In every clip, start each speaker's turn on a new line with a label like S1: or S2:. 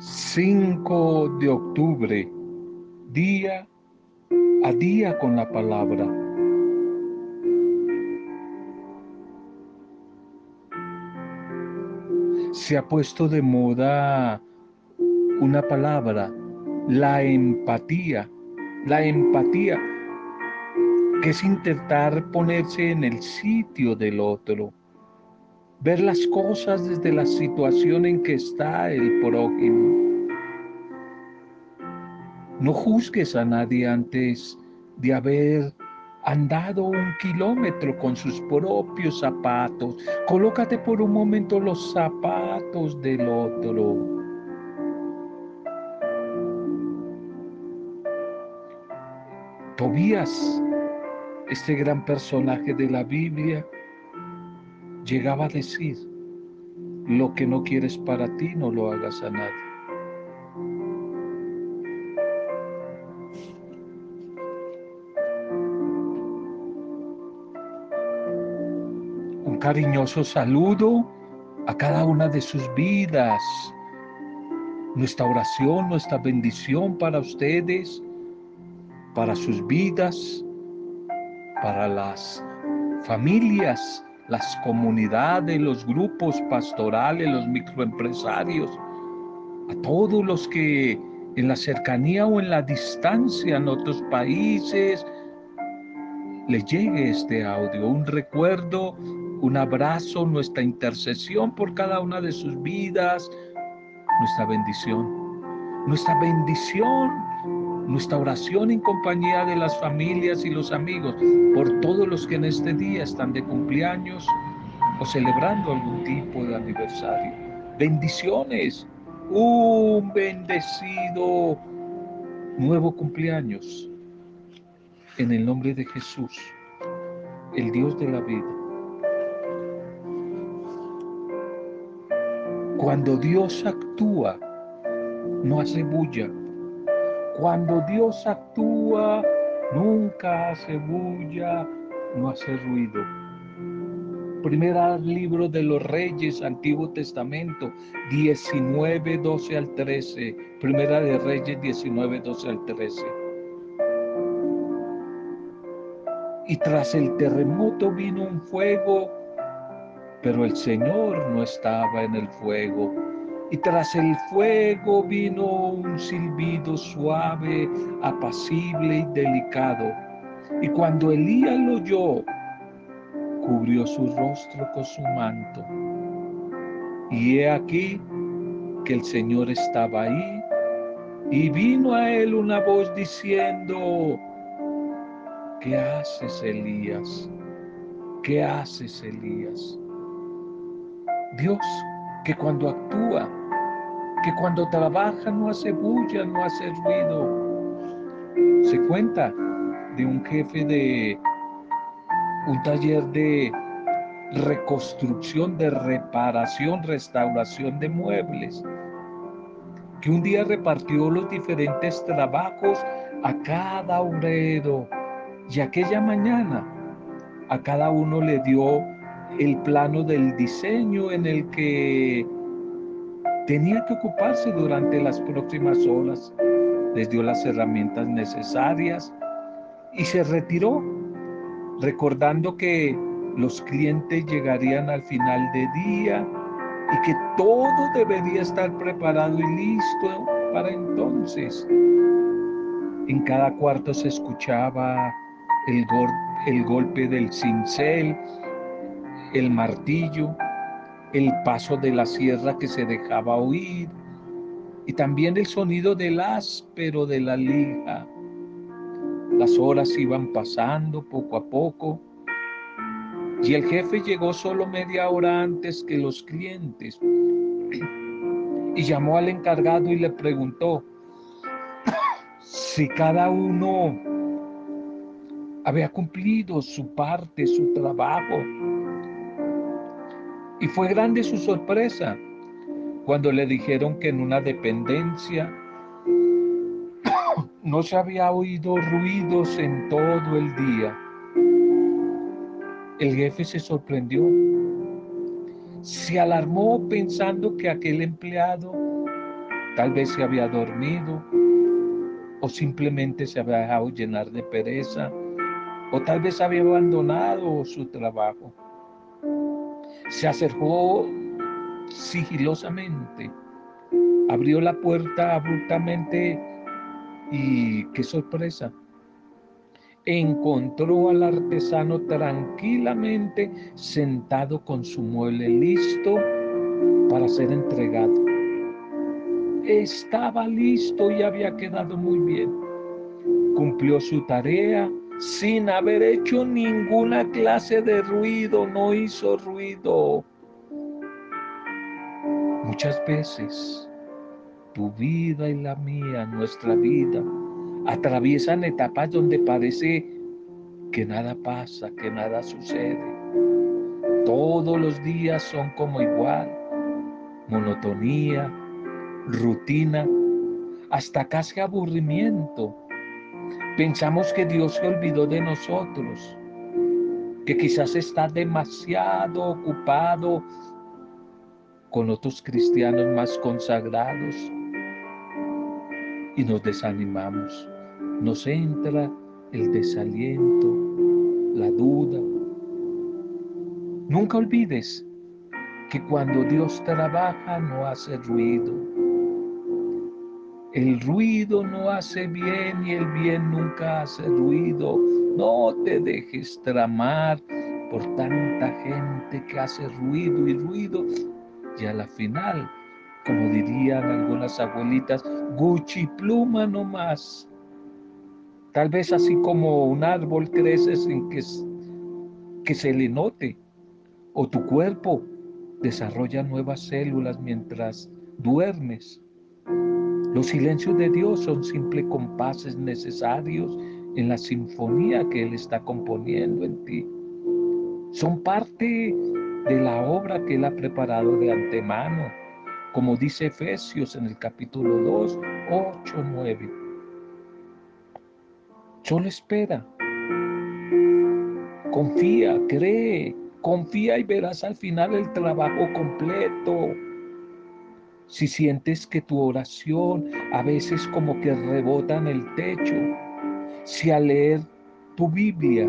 S1: 5 de octubre, día a día con la palabra. Se ha puesto de moda una palabra, la empatía. La empatía, que es intentar ponerse en el sitio del otro, ver las cosas desde la situación en que está el prójimo. No juzgues a nadie antes de haber andado un kilómetro con sus propios zapatos. Colócate por un momento los zapatos del otro. Tobías, este gran personaje de la Biblia, llegaba a decir, lo que no quieres para ti no lo hagas a nadie. Un cariñoso saludo a cada una de sus vidas. Nuestra oración, nuestra bendición para ustedes para sus vidas, para las familias, las comunidades, los grupos pastorales, los microempresarios, a todos los que en la cercanía o en la distancia en otros países les llegue este audio, un recuerdo, un abrazo, nuestra intercesión por cada una de sus vidas, nuestra bendición, nuestra bendición nuestra oración en compañía de las familias y los amigos, por todos los que en este día están de cumpleaños o celebrando algún tipo de aniversario. Bendiciones, un bendecido nuevo cumpleaños. En el nombre de Jesús, el Dios de la vida. Cuando Dios actúa, no hace bulla, cuando Dios actúa, nunca hace bulla, no hace ruido. Primera libro de los Reyes, Antiguo Testamento, 19, 12 al 13. Primera de Reyes, 19, 12 al 13. Y tras el terremoto vino un fuego, pero el Señor no estaba en el fuego y tras el fuego vino un silbido suave, apacible y delicado. Y cuando Elías lo oyó, cubrió su rostro con su manto. Y he aquí que el Señor estaba ahí, y vino a él una voz diciendo, ¿qué haces, Elías? ¿Qué haces, Elías? Dios que cuando actúa que cuando trabaja no hace bulla, no hace ruido. Se cuenta de un jefe de un taller de reconstrucción, de reparación, restauración de muebles, que un día repartió los diferentes trabajos a cada obrero y aquella mañana a cada uno le dio el plano del diseño en el que tenía que ocuparse durante las próximas horas. Les dio las herramientas necesarias y se retiró, recordando que los clientes llegarían al final de día y que todo debería estar preparado y listo para entonces. En cada cuarto se escuchaba el, el golpe del cincel, el martillo, el paso de la sierra que se dejaba oír y también el sonido del áspero de la lija. Las horas iban pasando poco a poco y el jefe llegó solo media hora antes que los clientes y llamó al encargado y le preguntó si cada uno había cumplido su parte, su trabajo. Y fue grande su sorpresa cuando le dijeron que en una dependencia no se había oído ruidos en todo el día. El jefe se sorprendió. Se alarmó pensando que aquel empleado tal vez se había dormido o simplemente se había dejado llenar de pereza o tal vez había abandonado su trabajo. Se acercó sigilosamente, abrió la puerta abruptamente y qué sorpresa. Encontró al artesano tranquilamente sentado con su mueble listo para ser entregado. Estaba listo y había quedado muy bien. Cumplió su tarea sin haber hecho ninguna clase de ruido, no hizo ruido. Muchas veces tu vida y la mía, nuestra vida, atraviesan etapas donde parece que nada pasa, que nada sucede. Todos los días son como igual, monotonía, rutina, hasta casi aburrimiento. Pensamos que Dios se olvidó de nosotros, que quizás está demasiado ocupado con otros cristianos más consagrados y nos desanimamos. Nos entra el desaliento, la duda. Nunca olvides que cuando Dios trabaja no hace ruido. El ruido no hace bien y el bien nunca hace ruido. No te dejes tramar por tanta gente que hace ruido y ruido y a la final, como dirían algunas abuelitas, Gucci pluma no más. Tal vez así como un árbol crece sin que, que se le note, o tu cuerpo desarrolla nuevas células mientras duermes. Los silencios de Dios son simples compases necesarios en la sinfonía que Él está componiendo en ti. Son parte de la obra que Él ha preparado de antemano, como dice Efesios en el capítulo 2, 8, 9. Solo espera, confía, cree, confía y verás al final el trabajo completo. Si sientes que tu oración a veces como que rebota en el techo, si al leer tu Biblia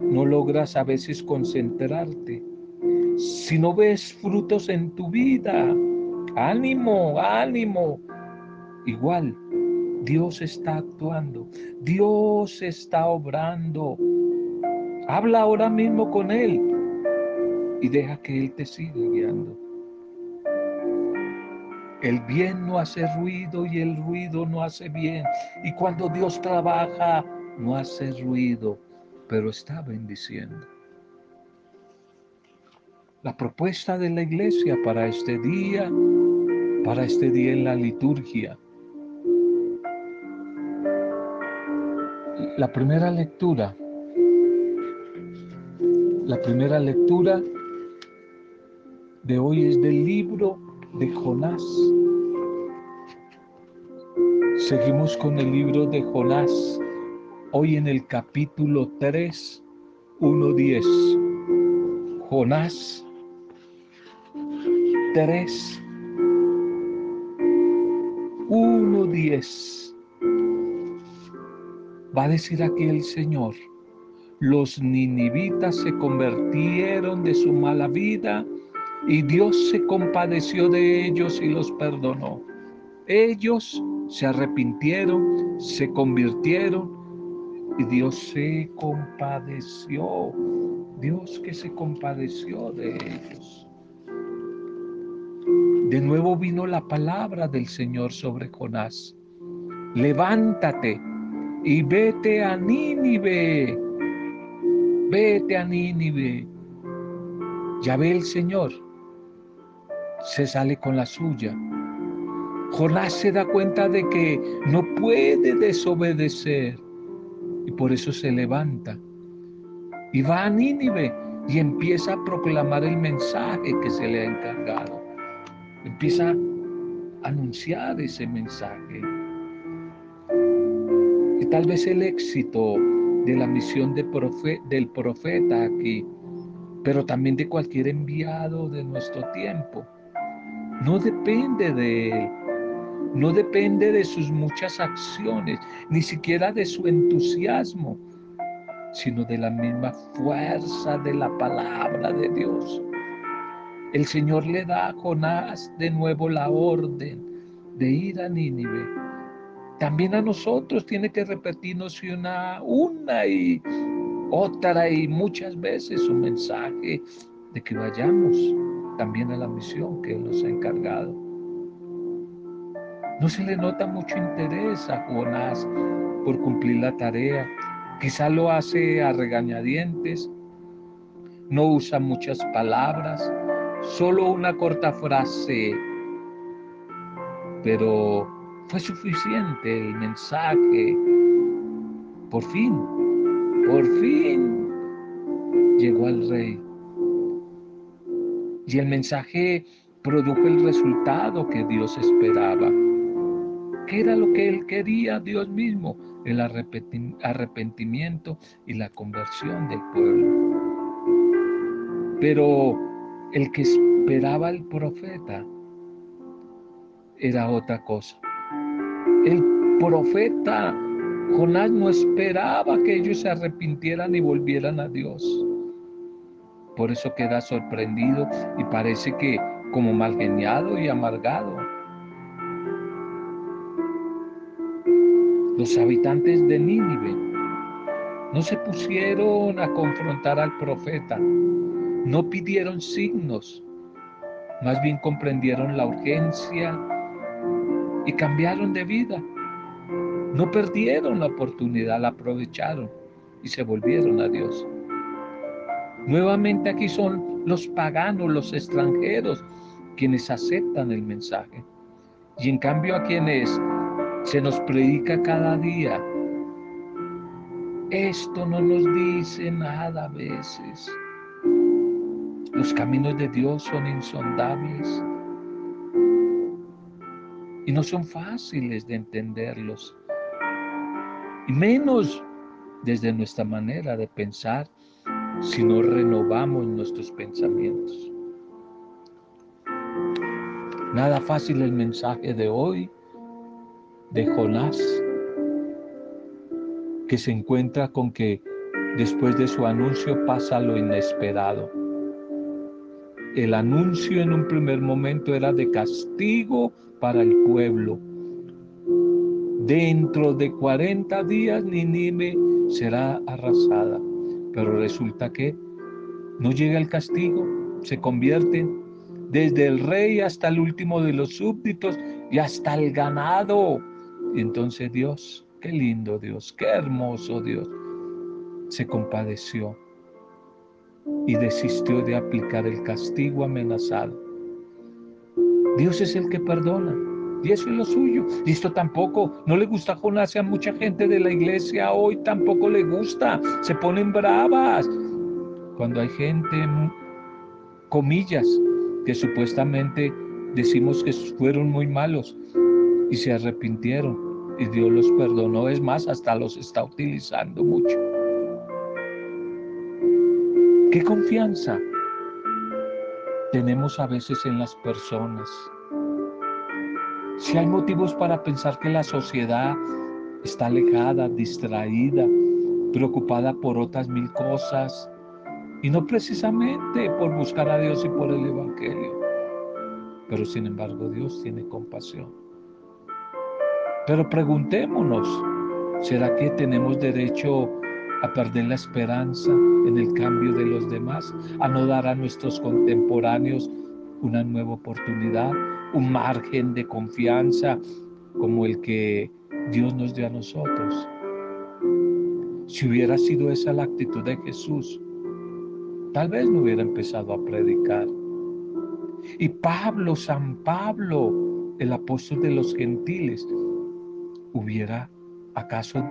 S1: no logras a veces concentrarte, si no ves frutos en tu vida, ánimo, ánimo. Igual, Dios está actuando, Dios está obrando. Habla ahora mismo con Él y deja que Él te siga guiando. El bien no hace ruido y el ruido no hace bien. Y cuando Dios trabaja, no hace ruido, pero está bendiciendo la propuesta de la iglesia para este día, para este día en la liturgia. La primera lectura, la primera lectura de hoy es del libro de Jonás. Seguimos con el libro de Jonás, hoy en el capítulo 3, 1.10. Jonás 3, 1, 10. Va a decir aquí el Señor, los ninivitas se convirtieron de su mala vida y Dios se compadeció de ellos y los perdonó. Ellos se arrepintieron, se convirtieron y Dios se compadeció. Dios que se compadeció de ellos. De nuevo vino la palabra del Señor sobre Jonás. Levántate y vete a Nínive. Vete a Nínive. Ya ve el Señor. Se sale con la suya. Jonás se da cuenta de que no puede desobedecer y por eso se levanta y va a Nínive y empieza a proclamar el mensaje que se le ha encargado empieza a anunciar ese mensaje. Y tal vez el éxito de la misión de del profeta aquí, pero también de cualquier enviado de nuestro tiempo, no depende de él, no depende de sus muchas acciones, ni siquiera de su entusiasmo, sino de la misma fuerza de la palabra de Dios. El Señor le da a Jonás de nuevo la orden de ir a Nínive. También a nosotros tiene que repetirnos una, una y otra y muchas veces un mensaje de que vayamos también a la misión que Él nos ha encargado. No se le nota mucho interés a Jonás por cumplir la tarea. Quizá lo hace a regañadientes, no usa muchas palabras, solo una corta frase, pero fue suficiente el mensaje. Por fin, por fin llegó al rey. Y el mensaje produjo el resultado que Dios esperaba. ¿Qué era lo que él quería, Dios mismo? El arrepentimiento y la conversión del pueblo. Pero el que esperaba el profeta era otra cosa. El profeta Jonás no esperaba que ellos se arrepintieran y volvieran a Dios. Por eso queda sorprendido y parece que como mal geniado y amargado. Los habitantes de Nínive no se pusieron a confrontar al profeta, no pidieron signos, más bien comprendieron la urgencia y cambiaron de vida. No perdieron la oportunidad, la aprovecharon y se volvieron a Dios. Nuevamente aquí son los paganos, los extranjeros, quienes aceptan el mensaje. Y en cambio a quienes se nos predica cada día, esto no nos dice nada a veces. Los caminos de Dios son insondables y no son fáciles de entenderlos y menos desde nuestra manera de pensar si no renovamos nuestros pensamientos. Nada fácil el mensaje de hoy de Jonás, que se encuentra con que después de su anuncio pasa lo inesperado. El anuncio en un primer momento era de castigo para el pueblo, dentro de 40 días Nínive será arrasada. Pero resulta que no llega el castigo, se convierte desde el rey hasta el último de los súbditos y hasta el ganado. Y entonces Dios, qué lindo Dios, qué hermoso Dios, se compadeció y desistió de aplicar el castigo amenazado. Dios es el que perdona. Y eso es lo suyo. Y esto tampoco, no le gusta a Jonás a mucha gente de la iglesia hoy, tampoco le gusta. Se ponen bravas. Cuando hay gente, comillas, que supuestamente decimos que fueron muy malos y se arrepintieron y Dios los perdonó. Es más, hasta los está utilizando mucho. ¿Qué confianza tenemos a veces en las personas? Si hay motivos para pensar que la sociedad está alejada, distraída, preocupada por otras mil cosas, y no precisamente por buscar a Dios y por el Evangelio. Pero sin embargo Dios tiene compasión. Pero preguntémonos, ¿será que tenemos derecho a perder la esperanza en el cambio de los demás, a no dar a nuestros contemporáneos una nueva oportunidad, un margen de confianza como el que Dios nos dio a nosotros. Si hubiera sido esa la actitud de Jesús, tal vez no hubiera empezado a predicar. Y Pablo, San Pablo, el apóstol de los gentiles, hubiera acaso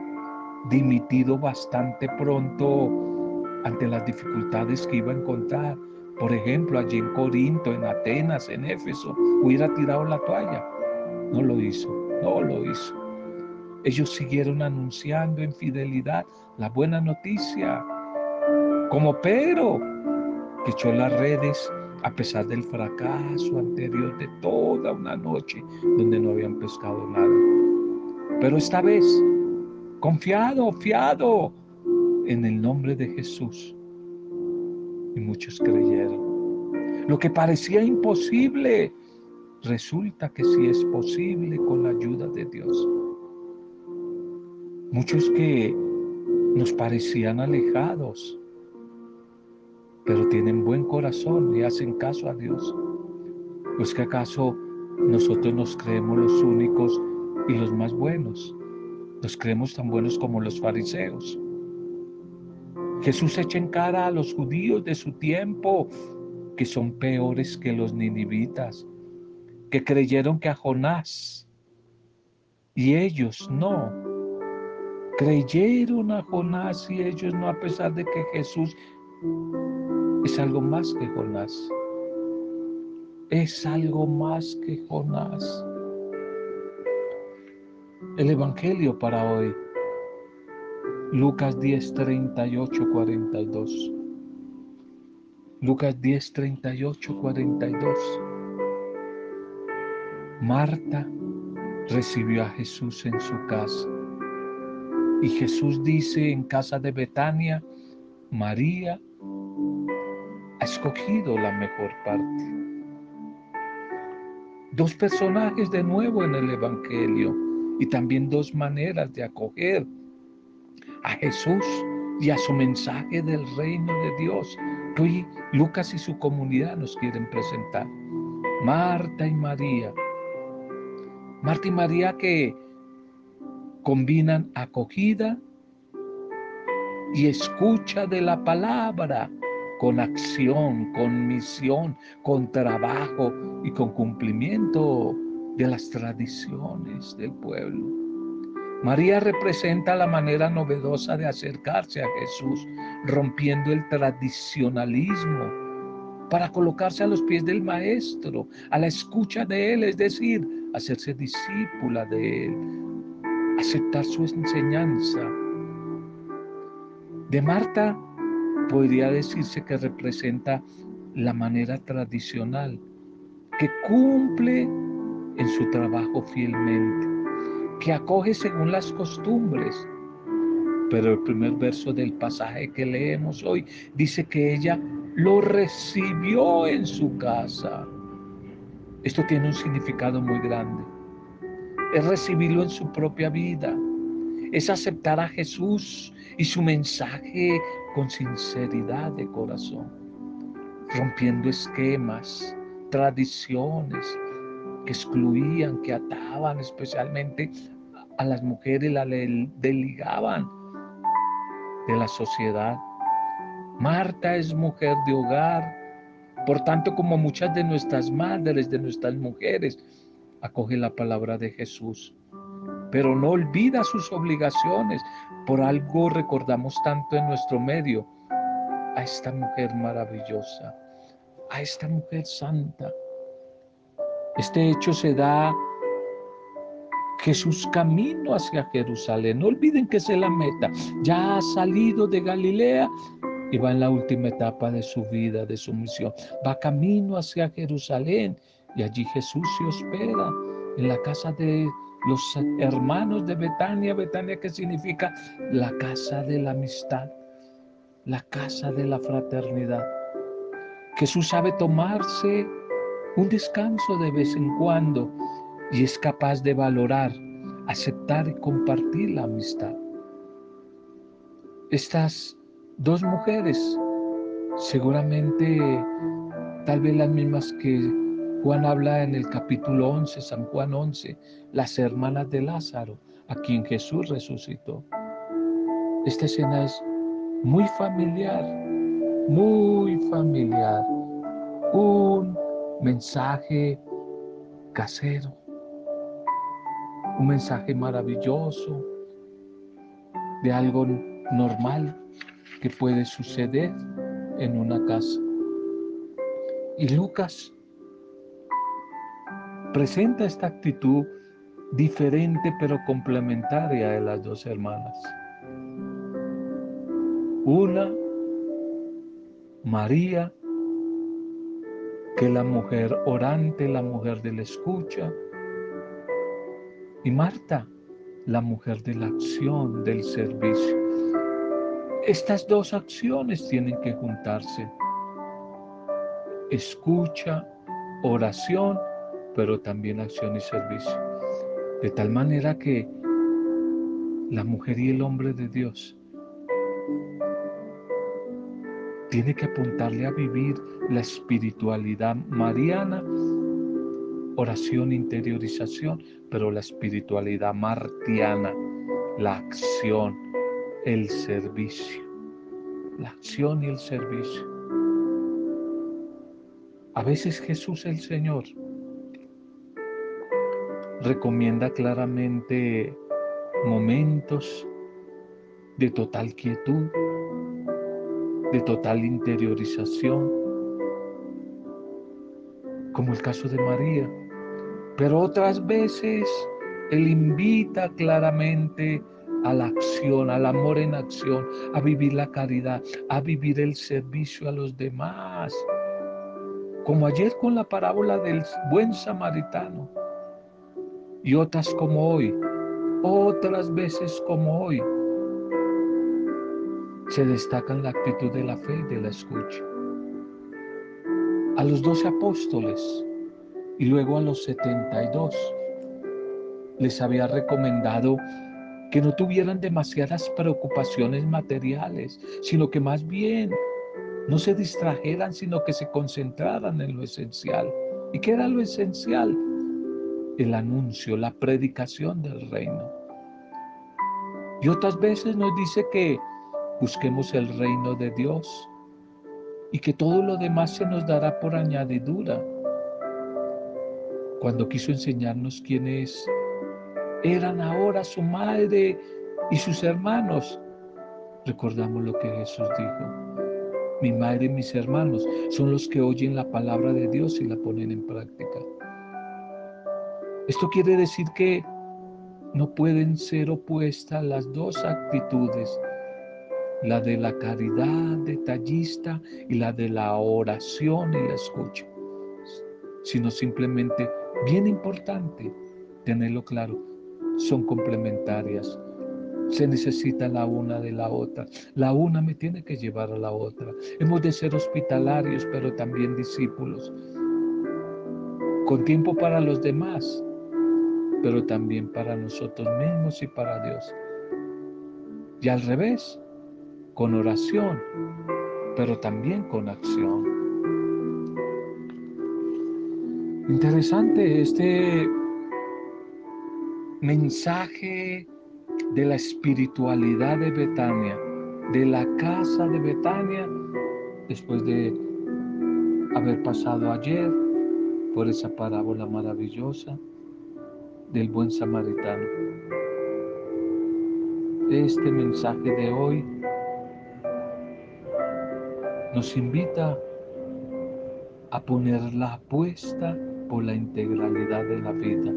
S1: dimitido bastante pronto ante las dificultades que iba a encontrar por ejemplo, allí en Corinto, en Atenas, en Éfeso, hubiera tirado la toalla. No lo hizo, no lo hizo. Ellos siguieron anunciando en fidelidad la buena noticia. Como Pedro, que echó las redes a pesar del fracaso anterior de toda una noche donde no habían pescado nada. Pero esta vez, confiado, fiado en el nombre de Jesús. Y muchos creyeron. Lo que parecía imposible, resulta que sí es posible con la ayuda de Dios. Muchos que nos parecían alejados, pero tienen buen corazón y hacen caso a Dios. Pues que acaso nosotros nos creemos los únicos y los más buenos. Nos creemos tan buenos como los fariseos. Jesús echa en cara a los judíos de su tiempo, que son peores que los ninivitas, que creyeron que a Jonás y ellos no. Creyeron a Jonás y ellos no, a pesar de que Jesús es algo más que Jonás. Es algo más que Jonás. El Evangelio para hoy, Lucas 10, 38, 42. Lucas 10, 38, 42. Marta recibió a Jesús en su casa. Y Jesús dice en casa de Betania, María ha escogido la mejor parte. Dos personajes de nuevo en el Evangelio y también dos maneras de acoger a Jesús y a su mensaje del reino de Dios que Lucas y su comunidad nos quieren presentar. Marta y María. Marta y María que combinan acogida y escucha de la palabra con acción, con misión, con trabajo y con cumplimiento de las tradiciones del pueblo. María representa la manera novedosa de acercarse a Jesús, rompiendo el tradicionalismo para colocarse a los pies del Maestro, a la escucha de Él, es decir, hacerse discípula de Él, aceptar su enseñanza. De Marta podría decirse que representa la manera tradicional, que cumple en su trabajo fielmente, que acoge según las costumbres. Pero el primer verso del pasaje que leemos hoy dice que ella lo recibió en su casa. Esto tiene un significado muy grande. Es recibirlo en su propia vida. Es aceptar a Jesús y su mensaje con sinceridad de corazón, rompiendo esquemas, tradiciones que excluían, que ataban especialmente a las mujeres, la desligaban de la sociedad. Marta es mujer de hogar, por tanto como muchas de nuestras madres, de nuestras mujeres, acoge la palabra de Jesús pero no olvida sus obligaciones. Por algo recordamos tanto en nuestro medio a esta mujer maravillosa, a esta mujer santa. Este hecho se da Jesús camino hacia Jerusalén. No olviden que es la meta. Ya ha salido de Galilea y va en la última etapa de su vida, de su misión. Va camino hacia Jerusalén y allí Jesús se hospeda en la casa de los hermanos de Betania, Betania que significa la casa de la amistad, la casa de la fraternidad. Jesús sabe tomarse un descanso de vez en cuando y es capaz de valorar, aceptar y compartir la amistad. Estas dos mujeres, seguramente tal vez las mismas que Juan habla en el capítulo 11, San Juan 11, las hermanas de Lázaro, a quien Jesús resucitó. Esta escena es muy familiar, muy familiar. Un mensaje casero, un mensaje maravilloso de algo normal que puede suceder en una casa. Y Lucas presenta esta actitud diferente pero complementaria de las dos hermanas. Una, María, que la mujer orante, la mujer de la escucha, y Marta, la mujer de la acción, del servicio. Estas dos acciones tienen que juntarse. Escucha, oración, pero también acción y servicio. De tal manera que la mujer y el hombre de Dios tiene que apuntarle a vivir la espiritualidad mariana, oración, interiorización, pero la espiritualidad martiana, la acción, el servicio. La acción y el servicio. A veces Jesús el Señor recomienda claramente momentos de total quietud, de total interiorización, como el caso de María. Pero otras veces Él invita claramente a la acción, al amor en acción, a vivir la caridad, a vivir el servicio a los demás. Como ayer con la parábola del buen samaritano. Y otras como hoy, otras veces como hoy, se destacan la actitud de la fe y de la escucha. A los doce apóstoles y luego a los setenta y dos les había recomendado que no tuvieran demasiadas preocupaciones materiales, sino que más bien no se distrajeran, sino que se concentraran en lo esencial. ¿Y qué era lo esencial? El anuncio, la predicación del reino. Y otras veces nos dice que busquemos el reino de Dios y que todo lo demás se nos dará por añadidura. Cuando quiso enseñarnos quiénes eran ahora su madre y sus hermanos, recordamos lo que Jesús dijo. Mi madre y mis hermanos son los que oyen la palabra de Dios y la ponen en práctica. Esto quiere decir que no pueden ser opuestas las dos actitudes la de la caridad detallista y la de la oración y la escucha, sino simplemente, bien importante tenerlo claro, son complementarias. Se necesita la una de la otra. La una me tiene que llevar a la otra. Hemos de ser hospitalarios, pero también discípulos. Con tiempo para los demás, pero también para nosotros mismos y para Dios. Y al revés, con oración, pero también con acción. Interesante este mensaje de la espiritualidad de Betania, de la casa de Betania, después de haber pasado ayer por esa parábola maravillosa del buen samaritano. Este mensaje de hoy nos invita a poner la apuesta por la integralidad de la vida,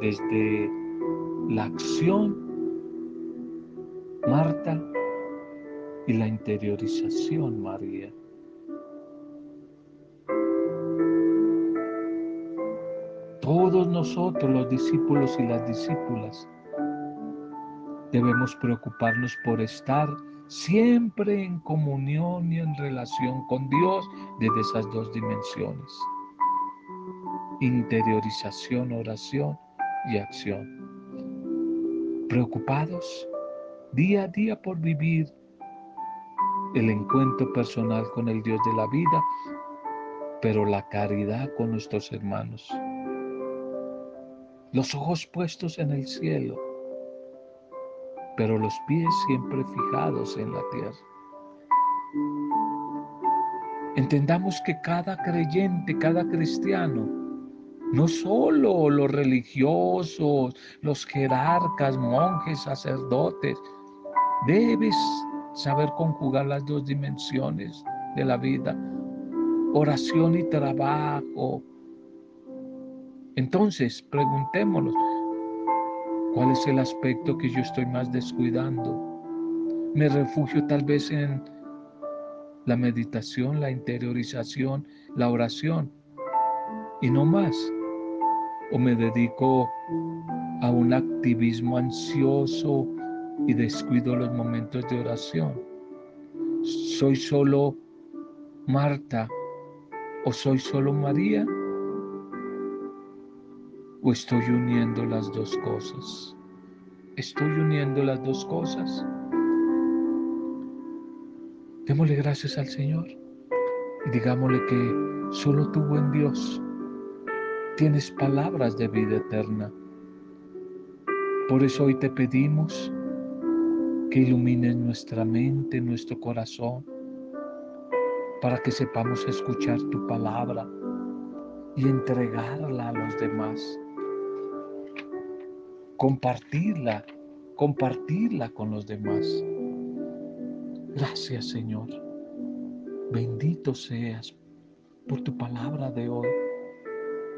S1: desde la acción, Marta, y la interiorización, María. Todos nosotros, los discípulos y las discípulas, debemos preocuparnos por estar siempre en comunión y en relación con Dios desde esas dos dimensiones. Interiorización, oración y acción. Preocupados día a día por vivir el encuentro personal con el Dios de la vida, pero la caridad con nuestros hermanos. Los ojos puestos en el cielo pero los pies siempre fijados en la tierra. Entendamos que cada creyente, cada cristiano, no solo los religiosos, los jerarcas, monjes, sacerdotes, debes saber conjugar las dos dimensiones de la vida, oración y trabajo. Entonces, preguntémonos, ¿Cuál es el aspecto que yo estoy más descuidando? Me refugio tal vez en la meditación, la interiorización, la oración y no más. O me dedico a un activismo ansioso y descuido los momentos de oración. Soy solo Marta o soy solo María o estoy uniendo las dos cosas. Estoy uniendo las dos cosas. Démosle gracias al Señor y digámosle que solo tú, buen Dios, tienes palabras de vida eterna. Por eso hoy te pedimos que ilumines nuestra mente, nuestro corazón, para que sepamos escuchar tu palabra y entregarla a los demás compartirla, compartirla con los demás. Gracias Señor. Bendito seas por tu palabra de hoy,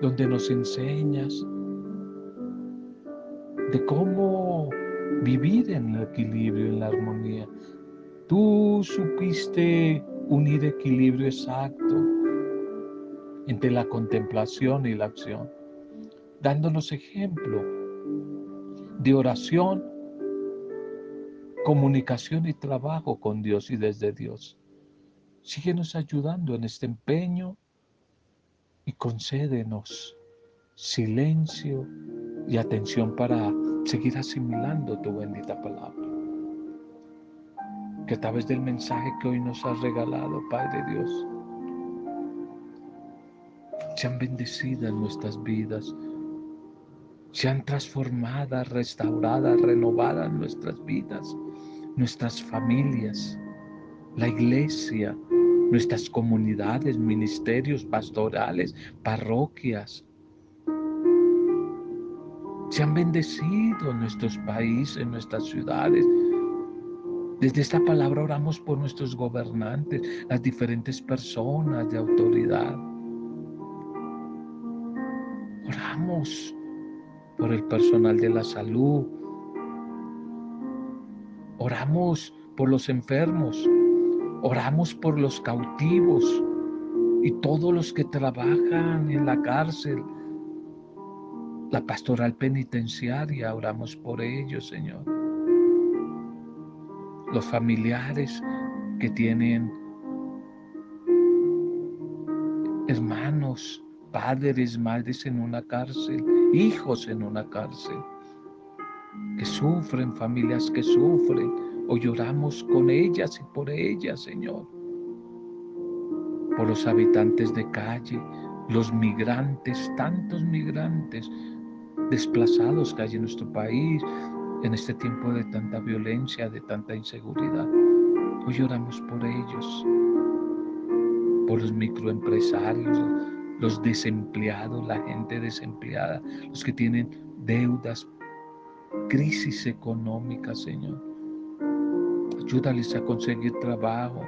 S1: donde nos enseñas de cómo vivir en el equilibrio, en la armonía. Tú supiste unir equilibrio exacto entre la contemplación y la acción, dándonos ejemplo de oración, comunicación y trabajo con Dios y desde Dios. Síguenos ayudando en este empeño y concédenos silencio y atención para seguir asimilando tu bendita palabra. Que a través del mensaje que hoy nos has regalado, Padre Dios, sean bendecidas nuestras vidas, sean transformadas, restauradas, renovadas nuestras vidas, nuestras familias, la iglesia, nuestras comunidades, ministerios pastorales, parroquias. Sean bendecidos nuestros países, nuestras ciudades. Desde esta palabra oramos por nuestros gobernantes, las diferentes personas de autoridad. Oramos por el personal de la salud. Oramos por los enfermos, oramos por los cautivos y todos los que trabajan en la cárcel, la pastoral penitenciaria, oramos por ellos, Señor. Los familiares que tienen hermanos padres, madres en una cárcel, hijos en una cárcel, que sufren, familias que sufren, o lloramos con ellas y por ellas, Señor. Por los habitantes de calle, los migrantes, tantos migrantes desplazados que hay en nuestro país, en este tiempo de tanta violencia, de tanta inseguridad. Hoy lloramos por ellos, por los microempresarios, los desempleados, la gente desempleada, los que tienen deudas, crisis económica, Señor. Ayúdales a conseguir trabajo.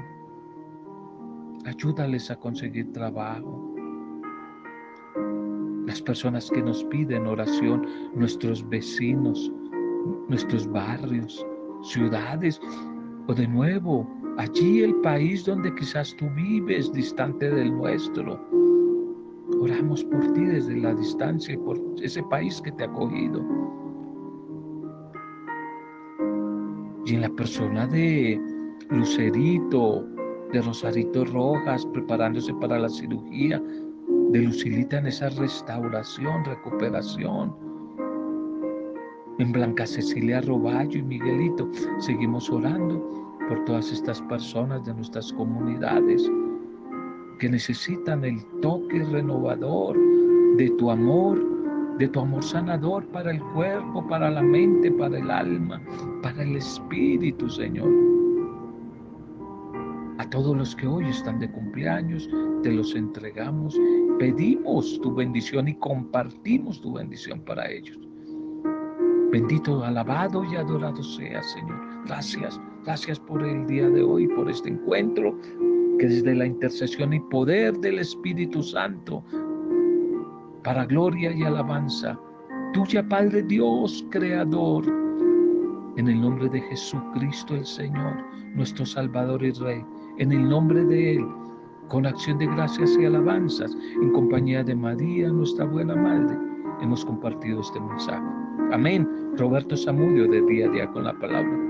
S1: Ayúdales a conseguir trabajo. Las personas que nos piden oración, nuestros vecinos, nuestros barrios, ciudades, o de nuevo, allí el país donde quizás tú vives, distante del nuestro Oramos por ti desde la distancia y por ese país que te ha acogido. Y en la persona de Lucerito, de Rosarito Rojas, preparándose para la cirugía, de Lucilita en esa restauración, recuperación. En Blanca Cecilia Roballo y Miguelito, seguimos orando por todas estas personas de nuestras comunidades que necesitan el toque renovador de tu amor, de tu amor sanador para el cuerpo, para la mente, para el alma, para el espíritu, Señor. A todos los que hoy están de cumpleaños, te los entregamos, pedimos tu bendición y compartimos tu bendición para ellos. Bendito, alabado y adorado sea, Señor. Gracias, gracias por el día de hoy, por este encuentro que desde la intercesión y poder del Espíritu Santo, para gloria y alabanza, tuya Padre Dios, Creador, en el nombre de Jesucristo el Señor, nuestro Salvador y Rey, en el nombre de Él, con acción de gracias y alabanzas, en compañía de María, nuestra buena Madre, hemos compartido este mensaje. Amén. Roberto Zamudio de Día a Día con la Palabra.